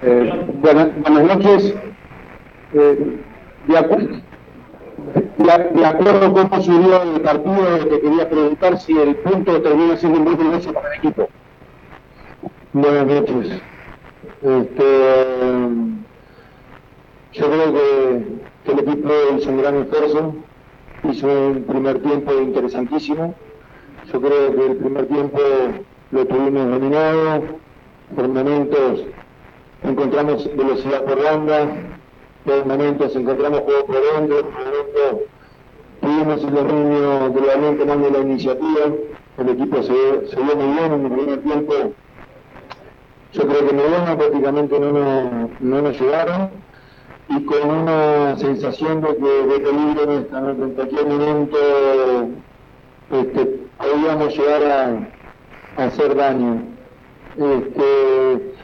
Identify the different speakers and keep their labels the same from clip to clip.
Speaker 1: Eh, buenas, noches. Eh, de, acuerdo con cómo subió el partido, te quería preguntar si el punto termina siendo buen negocio para el equipo.
Speaker 2: Buenas noches. Este, yo creo que, el equipo hizo un gran esfuerzo, hizo un primer tiempo interesantísimo. Yo creo que el primer tiempo lo tuvimos dominado, por momentos encontramos velocidad por banda, por momentos encontramos juego por dentro, por momentos tuvimos el dominio del balón tomando la iniciativa, el equipo se, se vio muy bien en el primer tiempo. Yo creo que Medina prácticamente no nos, no nos llegaron y con una sensación de que de peligro en, en cualquier momento este, podíamos llegar a, a hacer daño. Este,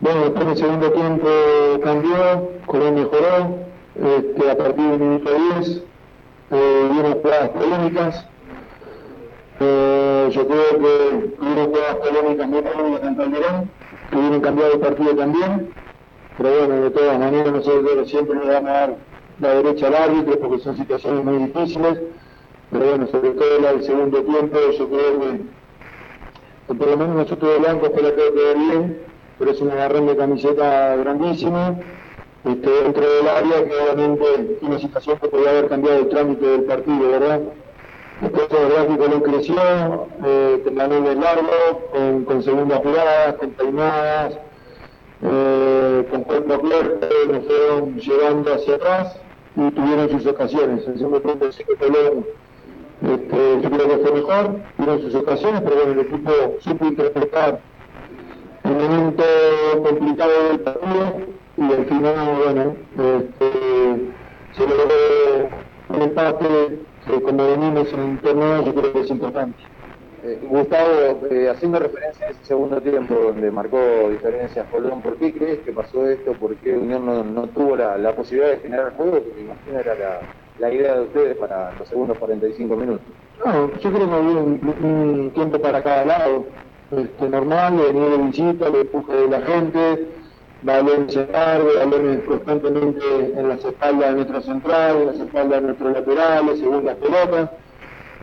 Speaker 2: bueno, después del segundo tiempo cambió, Colón mejoró, este, a partir del minuto 10 eh, hubo jugadas polémicas. Eh, yo creo que hubo jugadas polémicas muy polémicas en Calderón, que hubieran cambiado el partido también. Pero bueno, de todas maneras nosotros siempre le vamos a dar la derecha al árbitro porque son situaciones muy difíciles. Pero bueno, sobre todo la del segundo tiempo, yo creo que, por lo menos nosotros de blanco fue la que bien pero es un agarrón de camiseta grandísimo, este, dentro del área que obviamente una situación que podría haber cambiado el trámite del partido, ¿verdad? Después el gráfico no creció, eh, con balones largos, con, segundas jugadas, con peinadas, eh, con cuerpo fuerte, nos fueron llevando hacia atrás y tuvieron sus ocasiones. El segundo tiempo sí que Colón, este, yo creo que fue mejor, tuvieron sus ocasiones, pero bueno, el equipo supo interpretar un momento complicado del partido y al final, bueno, este, se logró un empate que como venimos en el torneo yo creo que es importante.
Speaker 3: Eh, Gustavo, eh, haciendo referencia a ese segundo tiempo donde marcó diferencias Colón, ¿por qué crees que pasó esto? ¿Por qué Unión no, no tuvo la, la, posibilidad de generar juego? Que me imagino era la, la, idea de ustedes para los segundos 45 minutos.
Speaker 2: No, yo creo que había un tiempo para cada lado este, normal, de venir de visita, el empuje de la gente, balones largo, balones constantemente en las espaldas de nuestra central, en las espaldas de nuestros laterales, según las pelotas.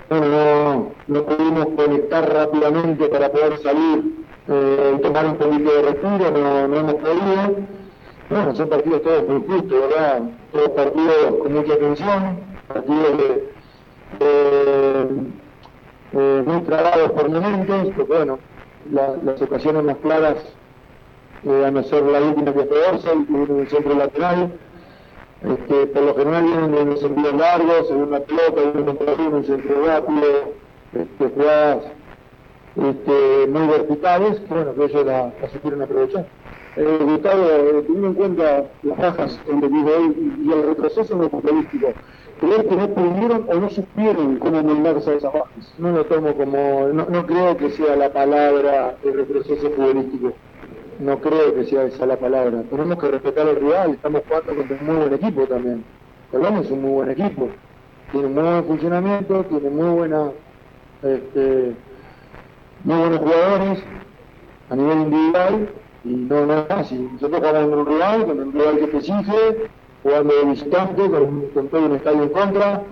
Speaker 2: Bueno, no, pudimos conectar rápidamente para poder salir eh, tomar un poquito de respiro, no, no hemos podido. Bueno, son partidos todos muy justos, ¿verdad? Todos partidos con mucha atención, partidos de, eh, muy trabados por momentos, porque bueno, las ocasiones más claras eh, a no ser la última que fue Orsay, que viene en el centro lateral. Este, por lo general vienen en el envíos largos, en una pelota, en un un centro rápido, este, jugadas este, muy verticales, que bueno, que ellos la, la supieron aprovechar. Eh, Gustavo, eh, teniendo en cuenta las bajas en hoy y el retroceso en el futbolístico, ¿crees que no pudieron o no supieron cómo moldarse a esas bajas? No lo tomo como, no, no creo que sea la palabra el retroceso futbolístico. No creo que sea esa la palabra. Tenemos que respetar al rival, estamos jugando contra un muy buen equipo también. Colón es un muy buen equipo. Tiene un muy buen funcionamiento, tiene muy buena, este, muy buenos jugadores a nivel individual y no, no es fácil. Nosotros jugamos en un rival, con un rival que te exige, jugando de visitante, con, todo un estadio en contra,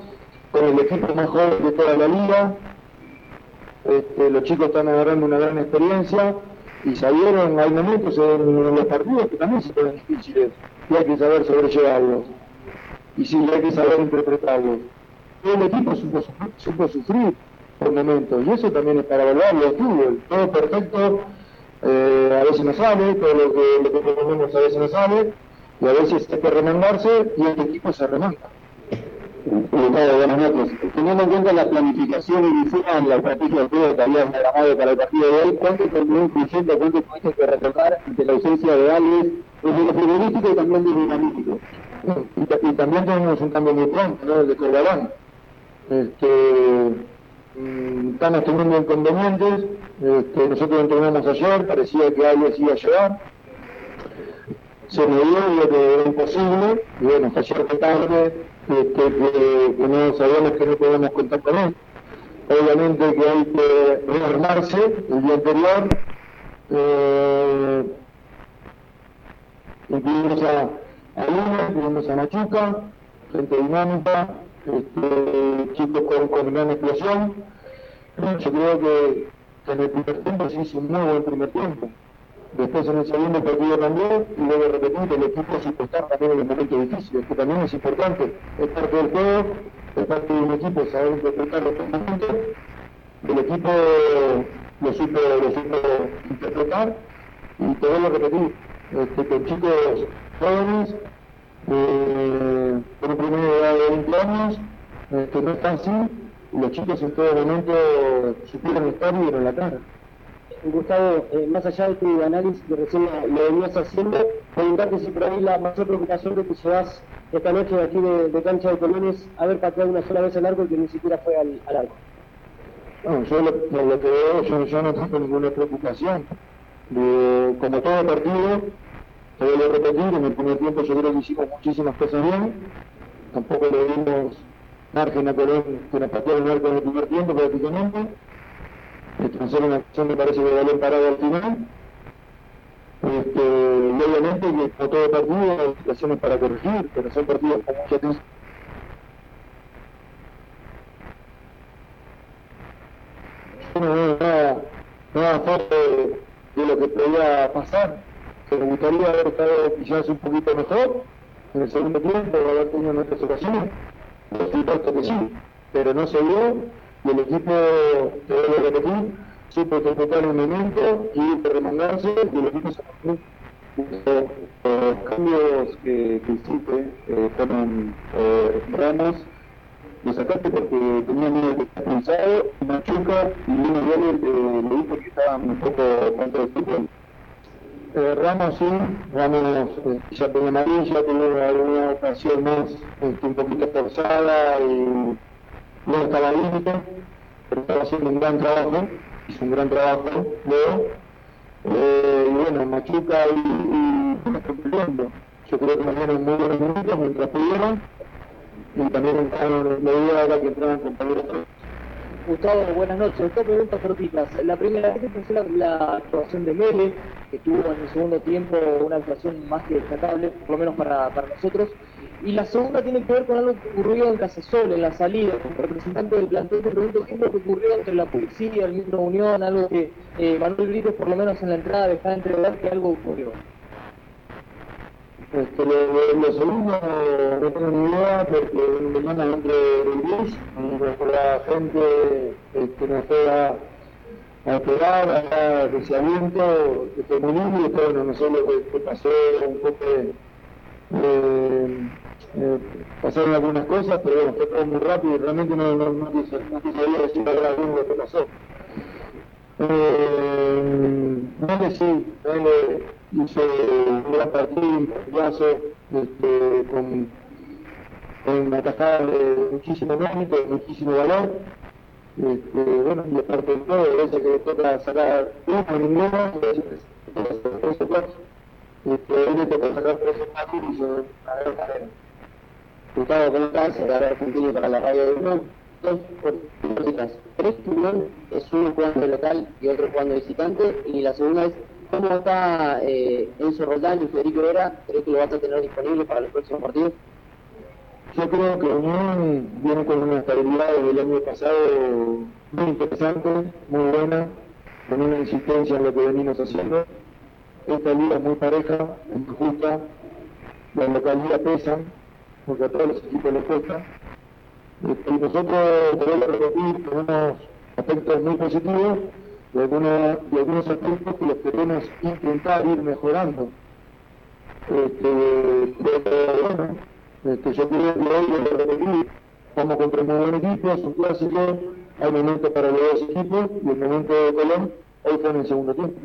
Speaker 2: con el equipo mejor de toda la liga. Este, los chicos están agarrando una gran experiencia y salieron, hay momentos en, los partidos que también se ponen difíciles y hay que saber sobrellevarlos. Y sí, hay que saber interpretarlos. El equipo supo, supo sufrir por momentos y eso también es para valorarlo de fútbol. Todo perfecto eh, a veces no sale, todo lo que, lo que proponemos a veces no sale, y a veces hay que remandarse y el equipo se remanda.
Speaker 1: Teniendo en cuenta la planificación inicial, la estrategia de que habías programado para el partido de hoy, ¿cuánto terminó influyendo, cuánto tuviste que retocar ante la ausencia de Alex, desde lo futbolístico y también desde lo analítico?
Speaker 2: Y, y, también tenemos un cambio muy pronto, ¿no? de Corbalán. Este, Mm, están teniendo inconvenientes. Este, nosotros entrenamos ayer, parecía que alguien iba a llegar. Se me dio que era imposible, y bueno, ayer tarde, este, que, no sabíamos que no podíamos contar con él. Obviamente que hay que rearmarse el día anterior. Eh, incluimos a, a Luna, incluimos a Machuca, gente dinámica, este, chicos con, con gran explosión. Yo creo que, en el primer tiempo se hizo un muy buen primer tiempo. Después en el segundo partido cambió y luego repetir, el equipo supo estar también en los momentos difíciles, que también es importante, es parte del juego, es parte de un equipo, saber interpretar los momentos, el equipo lo supo, lo supo interpretar y te vuelvo a repetir, este, con chicos jóvenes, eh, con un primer edad de 20 años, que no están así, los chicos en todo momento supieron estar y dieron la cara.
Speaker 4: Gustavo, eh, más allá de tu análisis que recién lo venías haciendo, preguntarte si por ahí la mayor preocupación que te llevas esta noche de aquí de, cancha de Colones haber pateado una sola vez el arco y que ni siquiera fue al, al arco.
Speaker 2: No, yo lo, lo que veo, yo, yo, no tengo ninguna preocupación. De, como todo partido, te voy a repetir, en el primer tiempo yo creo que hicimos muchísimas cosas bien, tampoco le dimos margen a Colón que nos pateó el arco en el primer tiempo prácticamente hacer una acción me parece que valió parado al final. Este, y obviamente que como todo partido hay situaciones para corregir, pero son partidos con mucha tensión. no veo nada, nada fuerte de, lo que podía pasar, me gustaría haber estado quizás un poquito mejor en el segundo tiempo, haber tenido nuestras ocasiones, por supuesto que sí, pero no se dio y el equipo, te voy a repetir, supo interpretar el momento y remangarse y el equipo se eh, los cambios que, hiciste eh, fueron eh, Ramos, lo sacaste porque tenía miedo de estar pensado, Machuca y Lino Viale eh, le dijo que estaban un poco contra el fútbol. Eh, Ramos sí, Ramos eh, ya tenía amarilla, tuvo alguna ocasión más este, un poquito forzada y no estaba límite, pero estaba haciendo un gran trabajo, hizo un gran trabajo, luego, eh, y bueno, Machuca y, y yo creo que nos dieron muy buenos minutos mientras pudieron, y también entraron, me dio ahora que entraban compañeros
Speaker 4: Gustavo, buenas noches. Dos preguntas cortitas. La primera, ¿qué te la, la, actuación de Mele, que tuvo en el segundo tiempo una actuación más que destacable, por lo menos para, nosotros? Y la segunda tiene que ver con algo que ocurrió en Casasol, en la salida. Como representante del plantel te pregunto qué es lo que ocurrió entre la policía, el Micro Unión, algo que eh, Manuel Gritos, por lo menos en la entrada, dejaba entrever que algo ocurrió.
Speaker 2: Este, lo, lo, lo, segundo no tengo ni idea porque mandan entre el bus, la gente este, nos fue a, a a que fue muy lindo y bueno, no sé lo que, que pasó, un poco de, eh, eh, pasaron algunas cosas, pero bueno, fue todo muy rápido y realmente no, no, no, no decir ahora bien lo que pasó. Eh, sí, Vale hizo un gran partido, un con, con una tajada de muchísimo mérito, de muchísimo valor. Este, bueno, y aparte de todo, a veces que le toca sacar uno, ninguno, a veces tres o cuatro. Este, él le toca sacar tres o cuatro y hizo una gran carrera.
Speaker 4: Gustavo, ¿cómo estás? Ahora Argentina para la radio de Unión. Dos cositas. Tres Unión es uno jugando local y otro jugando visitante. Y la segunda es, ¿cómo está eh, Enzo y Federico Vera? ¿Crees que lo vas a tener disponible para los próximos partidos?
Speaker 2: Yo creo que Unión viene con una estabilidad desde el año pasado muy interesante, muy buena, con una insistencia en lo que venimos haciendo. Esta liga es muy pareja, es muy justa, la localidad pesa, porque a todos los equipos les cuesta. Y nosotros, podemos repetir, tenemos aspectos muy positivos y algunos, y algunos aspectos que los queremos intentar ir mejorando. Este, pero bueno, este, yo creo que hoy como contra un buen equipo, es un clásico, hay momentos para los dos equipos y el momento de Colón hoy fue en el segundo tiempo.